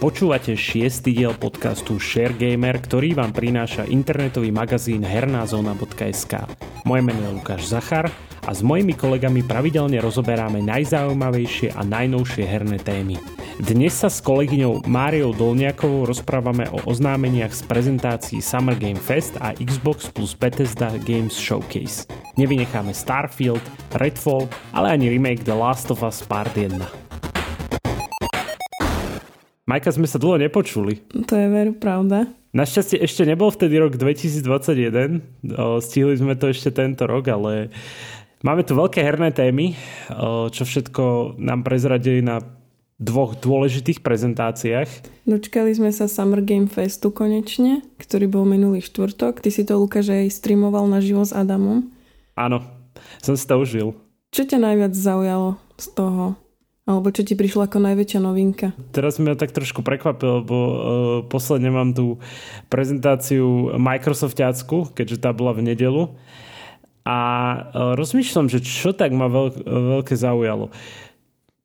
Počúvate šiestý diel podcastu Share Gamer, ktorý vám prináša internetový magazín hernázona.sk. Moje meno je Lukáš Zachar a s mojimi kolegami pravidelne rozoberáme najzaujímavejšie a najnovšie herné témy. Dnes sa s kolegyňou Máriou Dolniakovou rozprávame o oznámeniach z prezentácií Summer Game Fest a Xbox plus Bethesda Games Showcase. Nevynecháme Starfield, Redfall, ale ani remake The Last of Us Part 1. Majka, sme sa dlho nepočuli. To je veru pravda. Našťastie ešte nebol vtedy rok 2021, stihli sme to ešte tento rok, ale máme tu veľké herné témy, čo všetko nám prezradili na dvoch dôležitých prezentáciách. Dočkali sme sa Summer Game Festu konečne, ktorý bol minulý štvrtok. Ty si to, Lukáš, aj streamoval naživo s Adamom. Áno, som si to užil. Čo ťa najviac zaujalo z toho? Alebo čo ti prišlo ako najväčšia novinka? Teraz mi tak trošku prekvapilo, lebo uh, posledne mám tú prezentáciu Microsoftiacku, keďže tá bola v nedelu. A uh, rozmýšľam, že čo tak ma veľk, veľké zaujalo.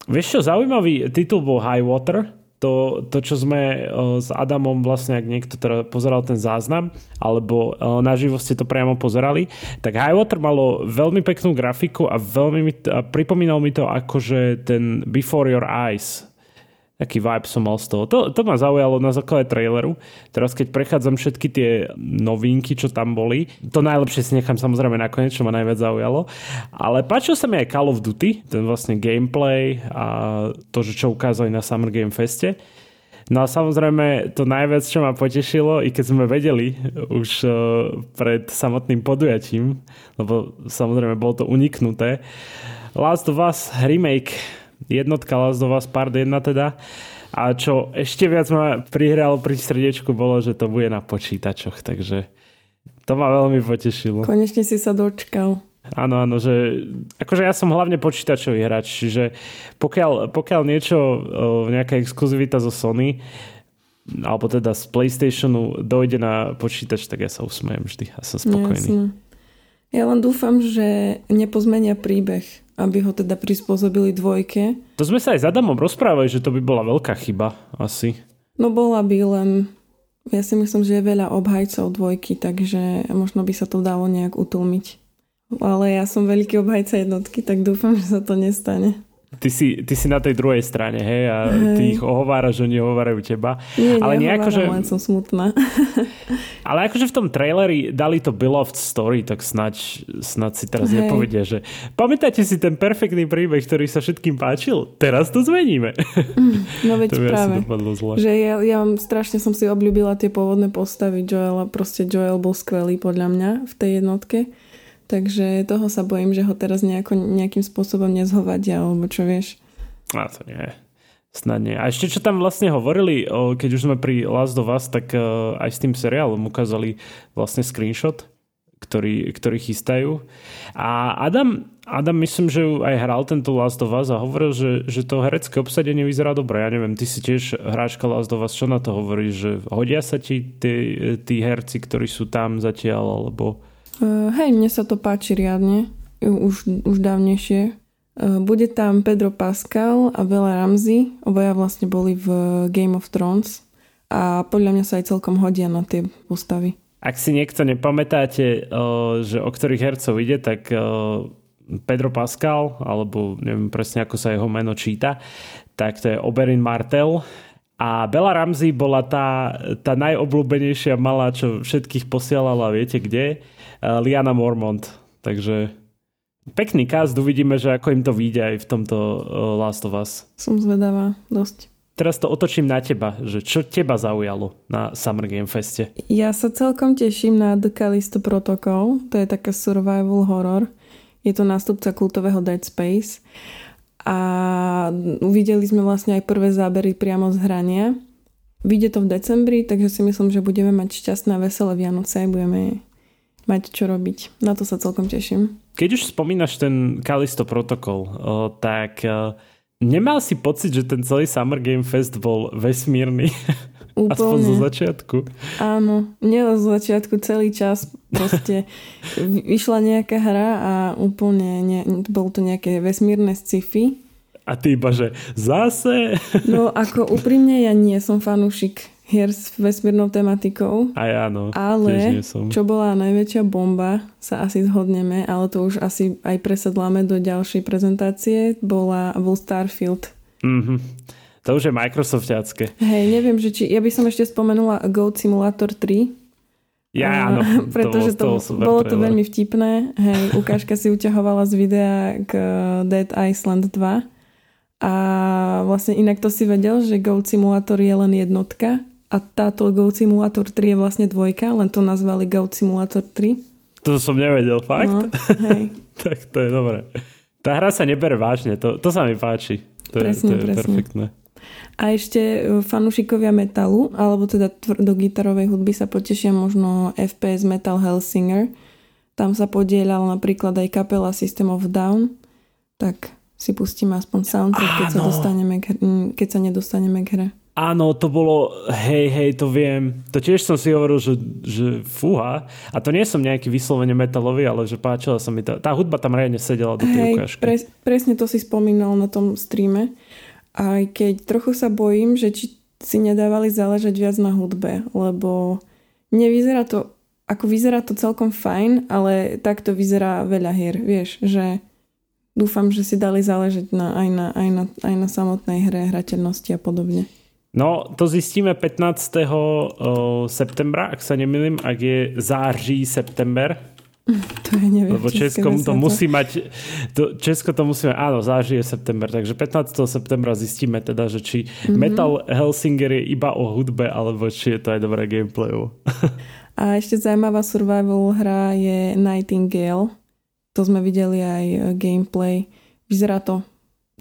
Vieš čo, zaujímavý titul bol High Water, to, to, čo sme s Adamom vlastne, ak niekto teda pozeral ten záznam, alebo naživo ste to priamo pozerali, tak Highwater malo veľmi peknú grafiku a veľmi mi, a pripomínal mi to akože ten Before Your Eyes Taký vibe som mal z toho. To, to ma zaujalo na základe traileru. Teraz keď prechádzam všetky tie novinky, čo tam boli, to najlepšie si nechám samozrejme nakoniec, čo ma najviac zaujalo. Ale páčil sa mi aj Call of Duty, ten vlastne gameplay a to, že čo ukázali na Summer Game Feste. No a samozrejme to najviac, čo ma potešilo, i keď sme vedeli už uh, pred samotným podujatím, lebo samozrejme bolo to uniknuté, Last of Us remake jednotka Last of Us Part 1 teda. A čo ešte viac ma prihralo pri srdiečku bolo, že to bude na počítačoch, takže to ma veľmi potešilo. Konečne si sa dočkal. Áno, áno, že akože ja som hlavne počítačový hráč, čiže pokiaľ, pokiaľ niečo, nejaká exkluzivita zo Sony, alebo teda z PlayStationu dojde na počítač, tak ja sa usmejem vždy a som spokojný. Jasne. Ja len dúfam, že nepozmenia príbeh aby ho teda prispôsobili dvojke. To sme sa aj s Adamom rozprávali, že to by bola veľká chyba asi. No bola by len... Ja si myslím, že je veľa obhajcov dvojky, takže možno by sa to dalo nejak utlmiť. Ale ja som veľký obhajca jednotky, tak dúfam, že sa to nestane. Ty si, ty si na tej druhej strane, hej, a hej. ty ich ohováraš, oni ohovárajú teba. Nie, ale nejako, že... len som smutná. ale akože v tom traileri dali to beloved story, tak snaď, snaď si teraz hej. nepovedia, že pamätáte si ten perfektný príbeh, ktorý sa všetkým páčil? Teraz to zmeníme. Mm, no veď to práve. Že ja, ja strašne som si obľúbila tie pôvodné postavy Joela. Proste Joel bol skvelý podľa mňa v tej jednotke. Takže toho sa bojím, že ho teraz nejako, nejakým spôsobom nezhovadia, alebo čo vieš. A to nie. Snad nie. A ešte čo tam vlastne hovorili, keď už sme pri Last of Us, tak e, aj s tým seriálom ukázali vlastne screenshot, ktorý, ktorý chystajú. A Adam, Adam myslím, že aj hral tento Last of Us a hovoril, že, že to herecké obsadenie vyzerá dobre. Ja neviem, ty si tiež hráčka Last of Us, čo na to hovoríš? Že hodia sa ti tí, tí herci, ktorí sú tam zatiaľ, alebo... Uh, hej, mne sa to páči riadne, už, už dávnejšie. Uh, bude tam Pedro Pascal a Bella Ramsey, obaja vlastne boli v Game of Thrones a podľa mňa sa aj celkom hodia na tie postavy. Ak si niekto nepamätáte, uh, že o ktorých hercov ide, tak Pedro Pascal, alebo neviem presne ako sa jeho meno číta, tak to je Oberyn Martel a Bella Ramsey bola tá, tá najobľúbenejšia malá, čo všetkých posielala, viete kde? Uh, Liana Mormont. Takže pekný cast, uvidíme, že ako im to vyjde aj v tomto uh, Last of Us. Som zvedavá, dosť. Teraz to otočím na teba, že čo teba zaujalo na Summer Game Feste? Ja sa celkom teším na The Callisto Protocol, to je taká survival horror. Je to nástupca kultového Dead Space a uvideli sme vlastne aj prvé zábery priamo z hrania. Vyjde to v decembri, takže si myslím, že budeme mať šťastné veselé Vianoce a budeme mať čo robiť. Na to sa celkom teším. Keď už spomínaš ten Kalisto protokol, tak nemal si pocit, že ten celý Summer Game Fest bol vesmírny? Úplne. Aspoň zo začiatku. Áno, nie zo začiatku, celý čas proste vyšla nejaká hra a úplne, ne, bolo to nejaké vesmírne sci-fi. A ty iba, že zase? No ako úprimne ja nie som fanúšik hier s vesmírnou tematikou. A ja no, ale čo bola najväčšia bomba, sa asi zhodneme, ale to už asi aj presedláme do ďalšej prezentácie, bola, bol Starfield. Mhm. To už je Microsoftiacké. Hej, neviem, že či... Ja by som ešte spomenula Goat Simulator 3. Ja, áno. Pretože to, to bolo to veľmi vtipné. Hej, ukážka si uťahovala z videa k Dead Island 2. A vlastne inak to si vedel, že Goat Simulator je len jednotka a táto Goat Simulator 3 je vlastne dvojka, len to nazvali Goat Simulator 3. To som nevedel, fakt? No, hej. tak to je dobré. Tá hra sa nebere vážne, to, to sa mi páči. To presne, je, to je presne. perfektné. A ešte e, fanúšikovia metalu, alebo teda do gitarovej hudby sa potešia možno FPS Metal Hellsinger. Tam sa podielal napríklad aj kapela System of Down. Tak si pustíme aspoň soundtrack, keď sa, dostaneme keď sa nedostaneme k hre. Áno, to bolo, hej, hej, to viem. To tiež som si hovoril, že, že fúha. A to nie som nejaký vyslovene metalový, ale že páčila sa mi tá, tá hudba tam reálne sedela do tej ukážky. Pres, presne to si spomínal na tom streame. Aj keď trochu sa bojím, že či si nedávali záležať viac na hudbe, lebo nevyzerá to, ako vyzerá to celkom fajn, ale takto vyzerá veľa hier, vieš, že dúfam, že si dali záležať na, aj, na, aj, na, aj na samotnej hre, hrateľnosti a podobne. No, to zistíme 15. septembra, ak sa nemýlim, ak je září, september. To je neviem. Lebo Česko to musí mať, to, Česko to musí mať, áno, září je september, takže 15. septembra zistíme teda, že či mm-hmm. Metal Helsinger je iba o hudbe, alebo či je to aj dobré gameplayu. A ešte zaujímavá survival hra je Nightingale. To sme videli aj e, gameplay. Vyzerá to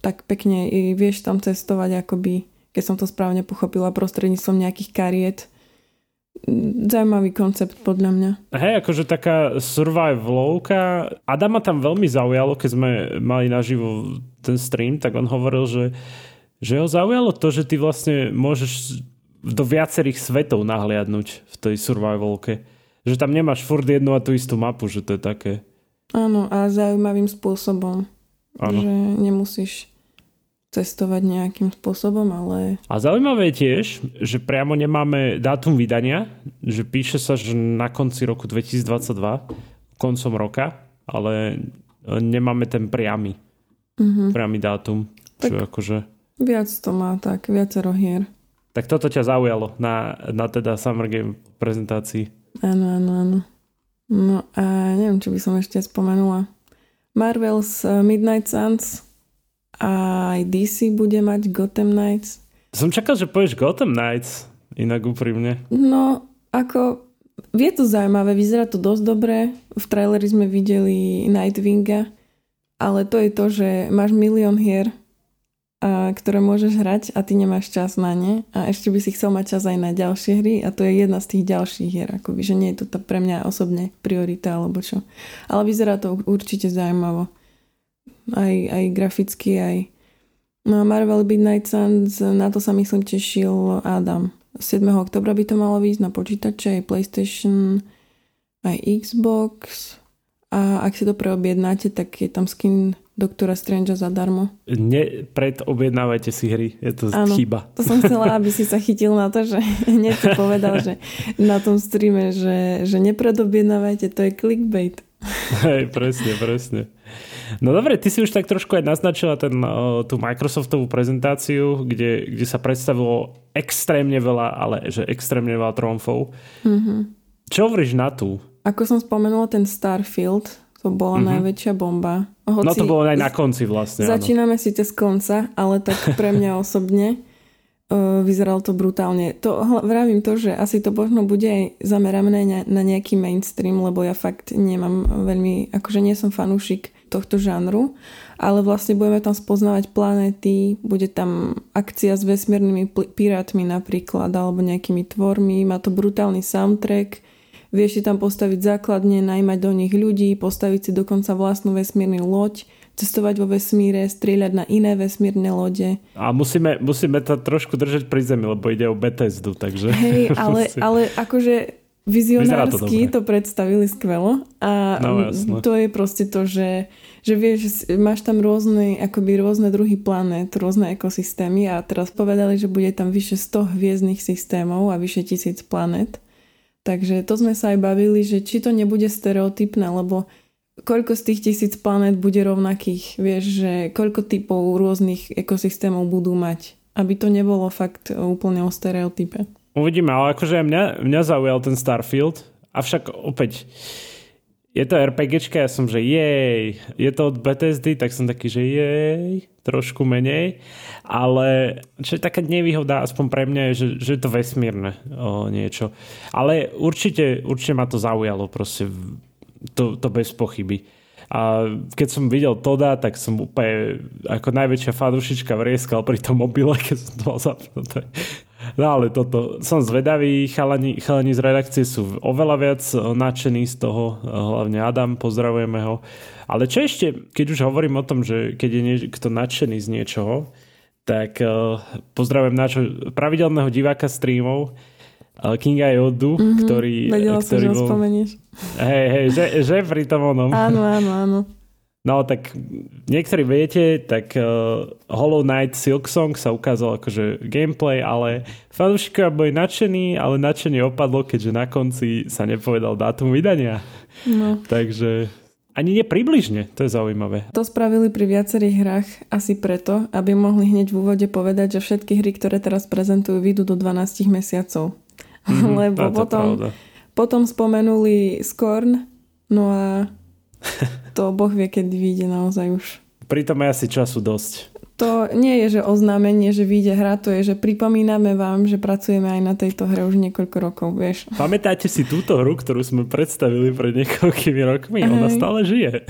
tak pekne, i vieš tam cestovať akoby keď som to správne pochopila, prostredníctvom nejakých kariet. Zaujímavý koncept podľa mňa. Hej, akože taká survivalovka. Adama tam veľmi zaujalo, keď sme mali naživo ten stream, tak on hovoril, že, že ho zaujalo to, že ty vlastne môžeš do viacerých svetov nahliadnúť v tej survivalke. Že tam nemáš furt jednu a tú istú mapu, že to je také. Áno, a zaujímavým spôsobom. Áno. Že nemusíš cestovať nejakým spôsobom, ale... A zaujímavé je tiež, že priamo nemáme dátum vydania, že píše sa, že na konci roku 2022, koncom roka, ale nemáme ten priamy, mm-hmm. priamy dátum. Tak čo akože... Viac to má tak, viacero hier. Tak toto ťa zaujalo na, na teda Summer Game prezentácii. Áno, áno, áno. No a neviem, čo by som ešte spomenula. Marvel's uh, Midnight Suns aj DC bude mať Gotham Knights. Som čakal, že povieš Gotham Knights, inak úprimne. No, ako je to zaujímavé, vyzerá to dosť dobre. V traileri sme videli Nightwinga, ale to je to, že máš milión hier, a, ktoré môžeš hrať a ty nemáš čas na ne a ešte by si chcel mať čas aj na ďalšie hry a to je jedna z tých ďalších hier, akoby, že nie je to pre mňa osobne priorita alebo čo. Ale vyzerá to určite zaujímavo aj, aj graficky, aj no Marvel Midnight Suns, na to sa myslím tešil Adam. 7. oktobra by to malo výjsť na počítače, aj PlayStation, aj Xbox a ak si to preobjednáte, tak je tam skin Doktora Strange zadarmo. Ne, predobjednávajte si hry, je to ano, chyba. to som chcela, aby si sa chytil na to, že hneď si povedal, že na tom streame, že, že nepredobjednávajte, to je clickbait. Hej, presne, presne. No dobre, ty si už tak trošku aj naznačila ten, tú Microsoftovú prezentáciu, kde, kde sa predstavilo extrémne veľa, ale že extrémne veľa tromfov. Mm-hmm. Čo hovoríš na tú? Ako som spomenula ten Starfield, to bola mm-hmm. najväčšia bomba. Hoci no to bolo aj na konci vlastne. Začíname si z konca, ale tak pre mňa osobne uh, vyzeralo to brutálne. To vravím to, že asi to možno bude aj zamerané na nejaký mainstream, lebo ja fakt nemám veľmi, akože nie som fanúšik tohto žánru, ale vlastne budeme tam spoznávať planéty, bude tam akcia s vesmírnymi pirátmi napríklad, alebo nejakými tvormi, má to brutálny soundtrack, vieš si tam postaviť základne, najmať do nich ľudí, postaviť si dokonca vlastnú vesmírnu loď, cestovať vo vesmíre, strieľať na iné vesmírne lode. A musíme, musíme to trošku držať pri zemi, lebo ide o Bethesdu, takže... Hej, ale, ale akože vizionársky to, to predstavili skvelo a no, to je proste to, že, že vieš, máš tam rôzne, akoby rôzne druhy planet, rôzne ekosystémy a teraz povedali, že bude tam vyše 100 hviezdnych systémov a vyše tisíc planet. Takže to sme sa aj bavili, že či to nebude stereotypné, lebo koľko z tých tisíc planet bude rovnakých, vieš, že koľko typov rôznych ekosystémov budú mať, aby to nebolo fakt úplne o stereotype. Uvidíme, ale akože mňa, mňa zaujal ten Starfield, avšak opäť je to RPGčka, ja som, že jej, je to od Bethesdy, tak som taký, že jej, trošku menej, ale čo je taká nevýhoda, aspoň pre mňa, je, že, že je to vesmírne o, niečo. Ale určite, určite ma to zaujalo, proste to, to bez pochyby. A keď som videl Toda, tak som úplne ako najväčšia fanúšička vrieskal pri tom mobile, keď som to mal zapnuté. No ale toto, som zvedavý, chalani, chalani z redakcie sú oveľa viac nadšení z toho, hlavne Adam, pozdravujeme ho. Ale čo ešte, keď už hovorím o tom, že keď je niekto nadšený z niečoho, tak uh, pozdravujem nášho pravidelného diváka streamov, Kinga Jodu, mm-hmm, ktorý... Vedela ktorý som, že bol, spomenieš. Hej, hej, že, že pri tom onom. Áno, áno, áno. No tak niektorí viete, tak uh, Hollow Knight Silksong sa ukázal akože gameplay, ale fanúšikovia boli nadšení, ale nadšenie opadlo, keďže na konci sa nepovedal dátum vydania. No. Takže ani nepribližne, to je zaujímavé. To spravili pri viacerých hrách asi preto, aby mohli hneď v úvode povedať, že všetky hry, ktoré teraz prezentujú, vyjdú do 12 mesiacov. Mm-hmm, Lebo potom, potom spomenuli Scorn, no a to Boh vie, kedy vyjde naozaj už. Pritom je asi času dosť. To nie je, že oznámenie, že vyjde hra, to je, že pripomíname vám, že pracujeme aj na tejto hre už niekoľko rokov, vieš. Pamätáte si túto hru, ktorú sme predstavili pred niekoľkými rokmi? Aj. Ona stále žije.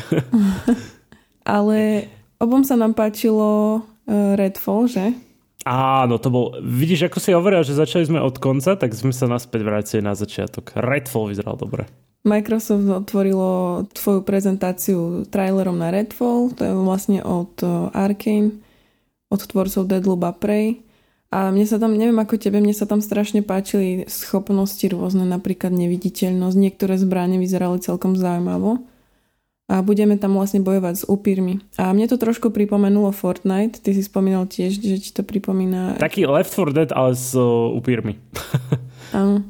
Ale obom sa nám páčilo uh, Redfall, že? Áno, to bol... Vidíš, ako si hovoril, že začali sme od konca, tak sme sa naspäť vrátili na začiatok. Redfall vyzeral dobre. Microsoft otvorilo tvoju prezentáciu trailerom na Redfall, to je vlastne od eh, Arkane, od tvorcov Deadloop a Prey. A mne sa tam, neviem ako tebe, mne sa tam strašne páčili schopnosti rôzne, napríklad neviditeľnosť. Niektoré zbranie vyzerali celkom zaujímavo. A budeme tam vlastne bojovať s upírmi. A mne to trošku pripomenulo Fortnite. Ty si spomínal tiež, že ti to pripomína... Taký Left 4 Dead, ale s uh, upírmi. Áno.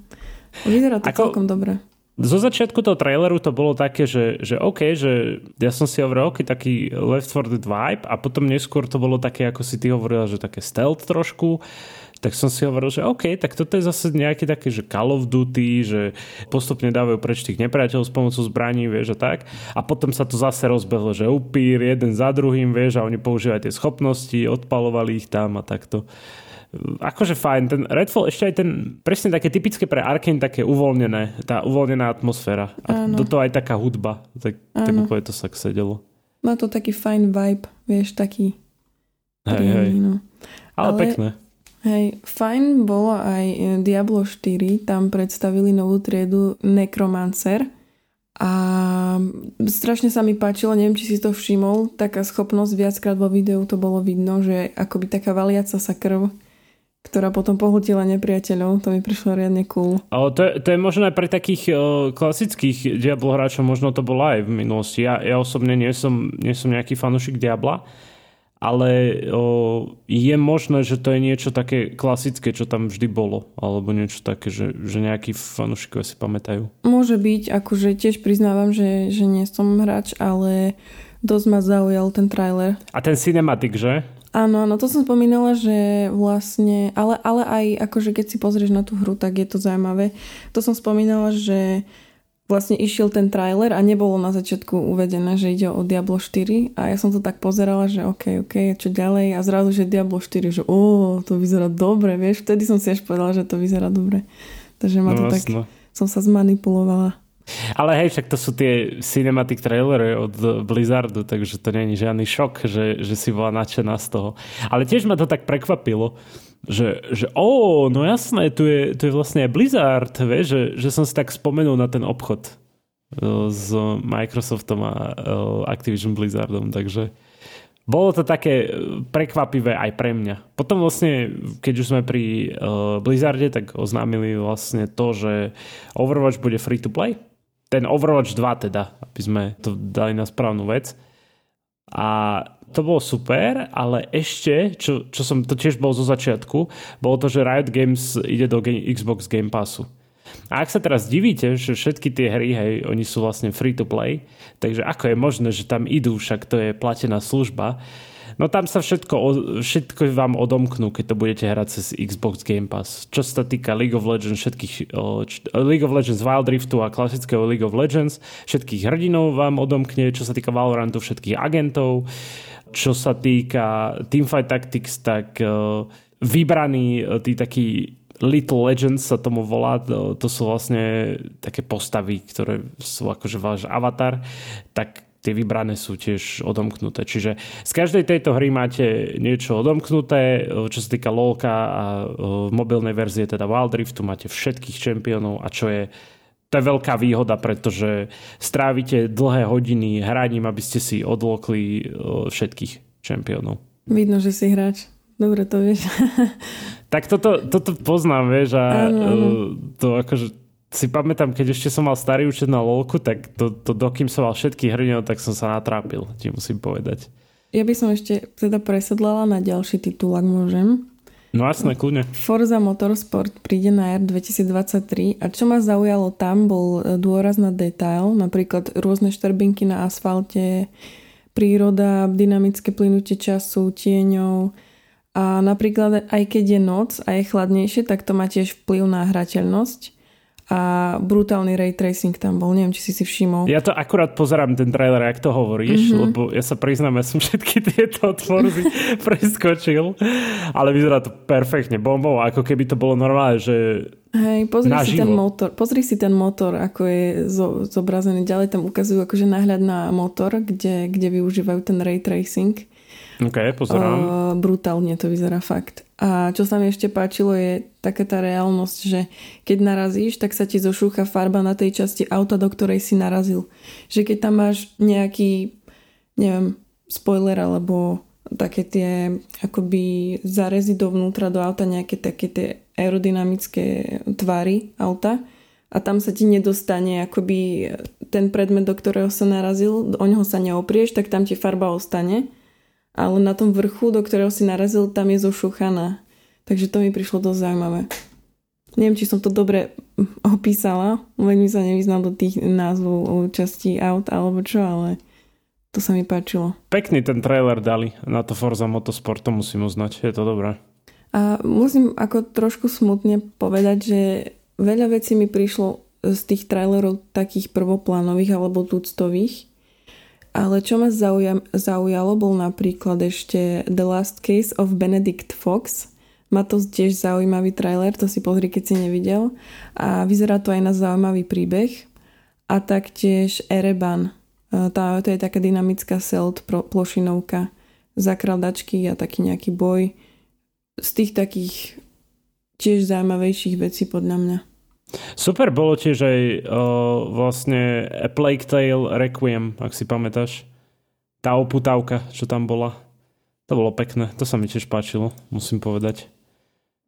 Vyzerá to ako... celkom dobre. Zo začiatku toho traileru to bolo také, že, že OK, že ja som si hovoril, OK, taký Left 4 Dead vibe a potom neskôr to bolo také, ako si ty hovorila, že také stealth trošku tak som si hovoril, že OK, tak toto je zase nejaký taký, že Call of Duty, že postupne dávajú preč tých nepriateľov s pomocou zbraní, vieš, a tak. A potom sa to zase rozbehlo, že upír jeden za druhým, vieš, a oni používajú tie schopnosti, odpalovali ich tam a takto akože fajn, ten Redfall ešte aj ten, presne také typické pre Arkane, také uvoľnené, tá uvoľnená atmosféra. A Áno. do toho aj taká hudba, tak, tak úplne to sa sedelo. Má to taký fajn vibe, vieš, taký hej, hej. no. Ale, Ale pekné. Hej, fajn bolo aj Diablo 4, tam predstavili novú triedu Necromancer a strašne sa mi páčilo, neviem, či si to všimol, taká schopnosť viackrát vo videu to bolo vidno, že akoby taká valiaca sa krv ktorá potom pohltila nepriateľov. To mi prišlo riadne cool. Ale to, je, to je možno aj pre takých uh, klasických Diablo hráčov, možno to bolo aj v minulosti. Ja, ja osobne nie som, nie som nejaký fanúšik Diabla, ale uh, je možné, že to je niečo také klasické, čo tam vždy bolo. Alebo niečo také, že, že nejakí fanúšikovia si pamätajú. Môže byť, akože tiež priznávam, že, že nie som hráč, ale dosť ma zaujal ten trailer. A ten cinematic, že? Áno, no to som spomínala, že vlastne, ale, ale aj akože keď si pozrieš na tú hru, tak je to zaujímavé. To som spomínala, že vlastne išiel ten trailer a nebolo na začiatku uvedené, že ide o Diablo 4 a ja som to tak pozerala, že ok, ok, čo ďalej a zrazu, že Diablo 4, že ó, to vyzerá dobre, vieš, vtedy som si až povedala, že to vyzerá dobre. Takže ma to no, tak, som sa zmanipulovala. Ale hej, však to sú tie cinematic trailery od Blizzardu, takže to není žiadny šok, že, že si bola nadšená z toho. Ale tiež ma to tak prekvapilo, že, že ó, no jasné, tu je, tu je vlastne aj Blizzard, vieš, že, že som si tak spomenul na ten obchod e, s Microsoftom a e, Activision Blizzardom, takže bolo to také prekvapivé aj pre mňa. Potom vlastne, keď už sme pri Blizzarde, tak oznámili vlastne to, že Overwatch bude free to play. Ten Overwatch 2 teda, aby sme to dali na správnu vec. A to bolo super, ale ešte, čo, čo som to tiež bol zo začiatku, bolo to, že Riot Games ide do Xbox Game Passu. A ak sa teraz divíte, že všetky tie hry, hej, oni sú vlastne free to play, takže ako je možné, že tam idú, však to je platená služba, No tam sa všetko, všetko vám odomknú, keď to budete hrať cez Xbox Game Pass. Čo sa týka League of Legends, všetkých League of Legends Wild Riftu a klasického League of Legends, všetkých hrdinov vám odomkne, čo sa týka Valorantu, všetkých agentov, čo sa týka Teamfight Tactics, tak vybraní tí takí Little Legends sa tomu volá, to, to sú vlastne také postavy, ktoré sú akože váš avatar, tak tie vybrané sú tiež odomknuté. Čiže z každej tejto hry máte niečo odomknuté, čo sa týka LoLka a v mobilnej verzie teda Wild Riftu máte všetkých čempionov a čo je to je veľká výhoda, pretože strávite dlhé hodiny hraním, aby ste si odlokli všetkých čempionov. Vidno, že si hráč. Dobre to vieš. tak toto, toto poznám, vieš, a ano. to akože si pamätám, keď ešte som mal starý účet na LOLku, tak to, to dokým som mal všetkých hrdinov, tak som sa natrápil, ti musím povedať. Ja by som ešte teda presedlala na ďalší titul, ak môžem. No jasné, kľudne. Forza Motorsport príde na R 2023 a čo ma zaujalo tam bol e, dôraz na detail, napríklad rôzne štrbinky na asfalte, príroda, dynamické plynutie času, tieňov a napríklad aj keď je noc a je chladnejšie, tak to má tiež vplyv na hrateľnosť a brutálny ray tracing tam bol, neviem, či si si všimol. Ja to akurát pozerám ten trailer, jak to hovoríš, mm-hmm. lebo ja sa priznám, ja som všetky tieto otvorzy preskočil, ale vyzerá to perfektne bombou, ako keby to bolo normálne, že Hej, pozri naživo. si ten motor, pozri si ten motor, ako je zo, zobrazený. Ďalej tam ukazujú akože náhľad na motor, kde, kde využívajú ten ray tracing. Ok, pozerám. Uh, brutálne to vyzerá fakt. A čo sa mi ešte páčilo je taká tá reálnosť, že keď narazíš, tak sa ti zošúcha farba na tej časti auta, do ktorej si narazil. Že keď tam máš nejaký, neviem, spoiler alebo také tie akoby zarezy dovnútra do auta, nejaké také tie aerodynamické tvary auta a tam sa ti nedostane akoby ten predmet, do ktorého sa narazil, o neho sa neoprieš, tak tam ti farba ostane ale na tom vrchu, do ktorého si narazil, tam je zošuchaná. Takže to mi prišlo dosť zaujímavé. Neviem, či som to dobre opísala, veľmi sa nevyznal do tých názvov častí aut alebo čo, ale to sa mi páčilo. Pekný ten trailer dali na to Forza Motorsport, to musím uznať, je to dobré. A musím ako trošku smutne povedať, že veľa vecí mi prišlo z tých trailerov takých prvoplánových alebo tuctových, ale čo ma zaujalo bol napríklad ešte The Last Case of Benedict Fox. Má to tiež zaujímavý trailer, to si pozri, keď si nevidel. A vyzerá to aj na zaujímavý príbeh. A taktiež Ereban. Tá, to je taká dynamická selt plošinovka. Zakradačky a taký nejaký boj. Z tých takých tiež zaujímavejších vecí podľa mňa. Super bolo tiež aj uh, vlastne A Plague Tale Requiem, ak si pamätáš. Tá oputávka, čo tam bola. To bolo pekné, to sa mi tiež páčilo, musím povedať.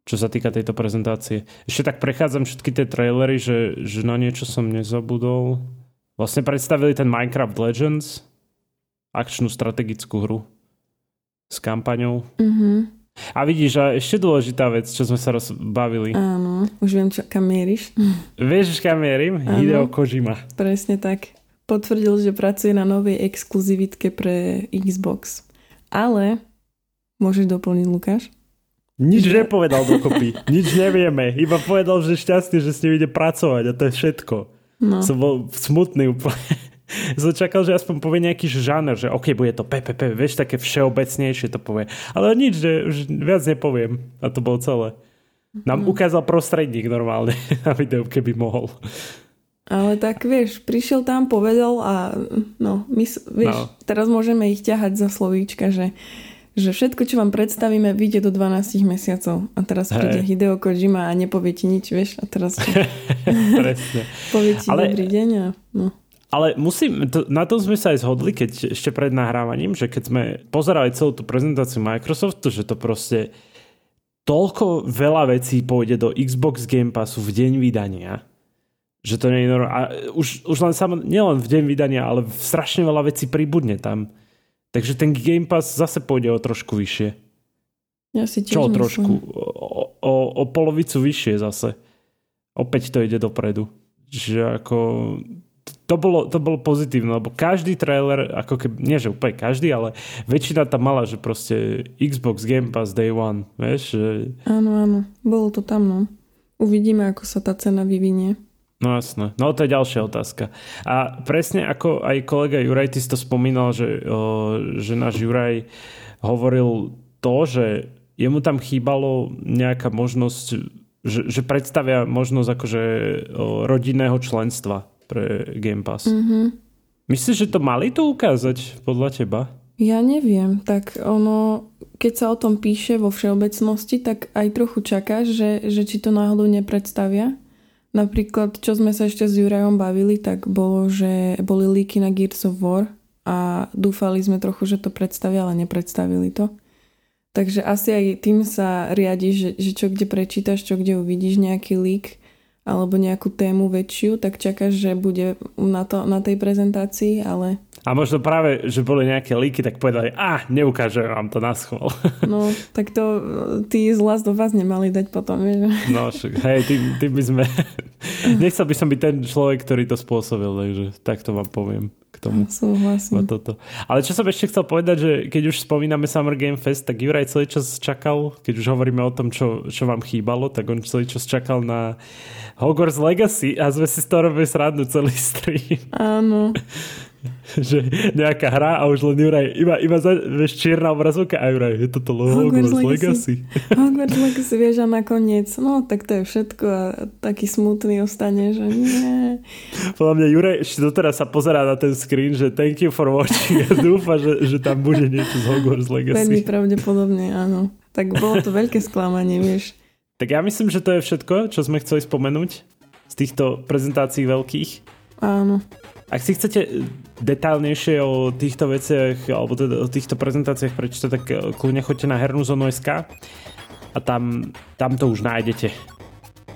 Čo sa týka tejto prezentácie. Ešte tak prechádzam všetky tie trailery, že, že na niečo som nezabudol. Vlastne predstavili ten Minecraft Legends, akčnú strategickú hru s kampaňou. Mm-hmm. A vidíš, a ešte dôležitá vec, čo sme sa rozbavili. Áno, už viem, čo, kam mieríš. Vieš, kam mierim? Áno, Hideo Kojima. Presne tak. Potvrdil, že pracuje na novej exkluzivitke pre Xbox. Ale, môžeš doplniť, Lukáš? Nič že... nepovedal dokopy. Nič nevieme. Iba povedal, že šťastný, že s ním ide pracovať a to je všetko. No. Som bol smutný úplne som čakal, že aspoň povie nejaký žáner, že OK, bude to PPP, vieš, také všeobecnejšie to povie. Ale nič, že už viac nepoviem. A to bolo celé. Nám mm. ukázal prostredník normálne na videu, keby mohol. Ale tak vieš, prišiel tam, povedal a no, my, vieš, no. teraz môžeme ich ťahať za slovíčka, že, že všetko, čo vám predstavíme, vyjde do 12 mesiacov. A teraz hey. príde Hideo Kojima a nepovie ti nič, vieš, a teraz Presne. povie ti Ale... dobrý deň a no. Ale musím, to, na tom sme sa aj zhodli, keď ešte pred nahrávaním, že keď sme pozerali celú tú prezentáciu Microsoftu, že to proste toľko veľa vecí pôjde do Xbox Game Passu v deň vydania, že to nie je normálne. A už, už len sam, nielen v deň vydania, ale strašne veľa vecí pribudne tam. Takže ten Game Pass zase pôjde o trošku vyššie. Ja si tiež Čo o trošku? O, o, o polovicu vyššie zase. Opäť to ide dopredu. Že ako... To bolo, to bolo pozitívne, lebo každý trailer, ako keby, nie že úplne každý, ale väčšina tam mala, že proste Xbox Game Pass Day One, vieš, že... Áno, áno. Bolo to tam, no. Uvidíme, ako sa tá cena vyvinie. No jasné. No to je ďalšia otázka. A presne ako aj kolega Juraj, ty si to spomínal, že, o, že náš Juraj hovoril to, že jemu tam chýbalo nejaká možnosť, že, že predstavia možnosť akože o, rodinného členstva pre Game Pass. Mhm. Myslíš, že to mali to ukázať podľa teba? Ja neviem, tak ono, keď sa o tom píše vo všeobecnosti, tak aj trochu čakáš, že, že či to náhodou nepredstavia. Napríklad, čo sme sa ešte s Jurajom bavili, tak bolo, že boli líky na Gears of War a dúfali sme trochu, že to predstavia, ale nepredstavili to. Takže asi aj tým sa riadi, že, že čo kde prečítaš, čo kde uvidíš nejaký lík alebo nejakú tému väčšiu, tak čakáš, že bude na, to, na tej prezentácii, ale A možno práve, že boli nejaké líky, tak povedali, a neukážem vám to na schvál. no, tak to tí z Last of Us nemali dať potom, vieš. No, však, hej, tým, tým by sme... Nechcel by som byť ten človek, ktorý to spôsobil, takže takto vám poviem tomu. Súhlasím. Toto. Ale čo som ešte chcel povedať, že keď už spomíname Summer Game Fest, tak Juraj celý čas čakal, keď už hovoríme o tom, čo, čo vám chýbalo, tak on celý čas čakal na Hogwarts Legacy a sme si z toho robili srandu celý stream. Áno. že nejaká hra a už len Juraj, iba, iba za, vieš, čierna obrazovka a Juraj, je toto Hogwarts, Hogwarts Legacy. Hogwarts Legacy, vieš, a nakoniec, no tak to je všetko a taký smutný ostane, že nie. Podľa mňa Juraj ešte doteraz sa pozerá na ten screen, že thank you for watching a dúfa, že, že tam bude niečo z Hogwarts Veľmi Legacy. pravdepodobne, áno. Tak bolo to veľké sklamanie, vieš. Tak ja myslím, že to je všetko, čo sme chceli spomenúť z týchto prezentácií veľkých. Áno. Ak si chcete detálnejšie o týchto veciach alebo teda o týchto prezentáciách prečítať, tak eh, kľudne choďte na hernú zónu.sk a tam, tam to už nájdete.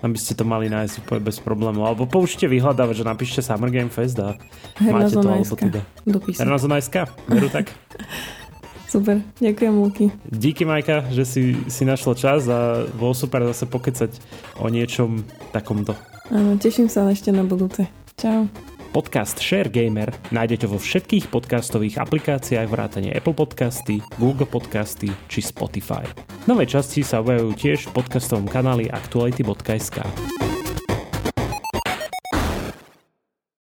Tam by ste to mali nájsť úplne bez problémov. Alebo použite vyhľadávať, že napíšte Summer Game Fest a Herná máte to, alebo teda. Herná zóna.sk? Veru tak? Super. Ďakujem, Luky. Díky Majka, že si, si našla čas a bolo super zase pokecať o niečom takomto. Áno, teším sa ešte na budúce. Čau. Podcast Share Gamer nájdete vo všetkých podcastových aplikáciách vrátane Apple Podcasty, Google Podcasty či Spotify. Nové časti sa objavujú tiež v podcastovom kanáli aktuality.sk.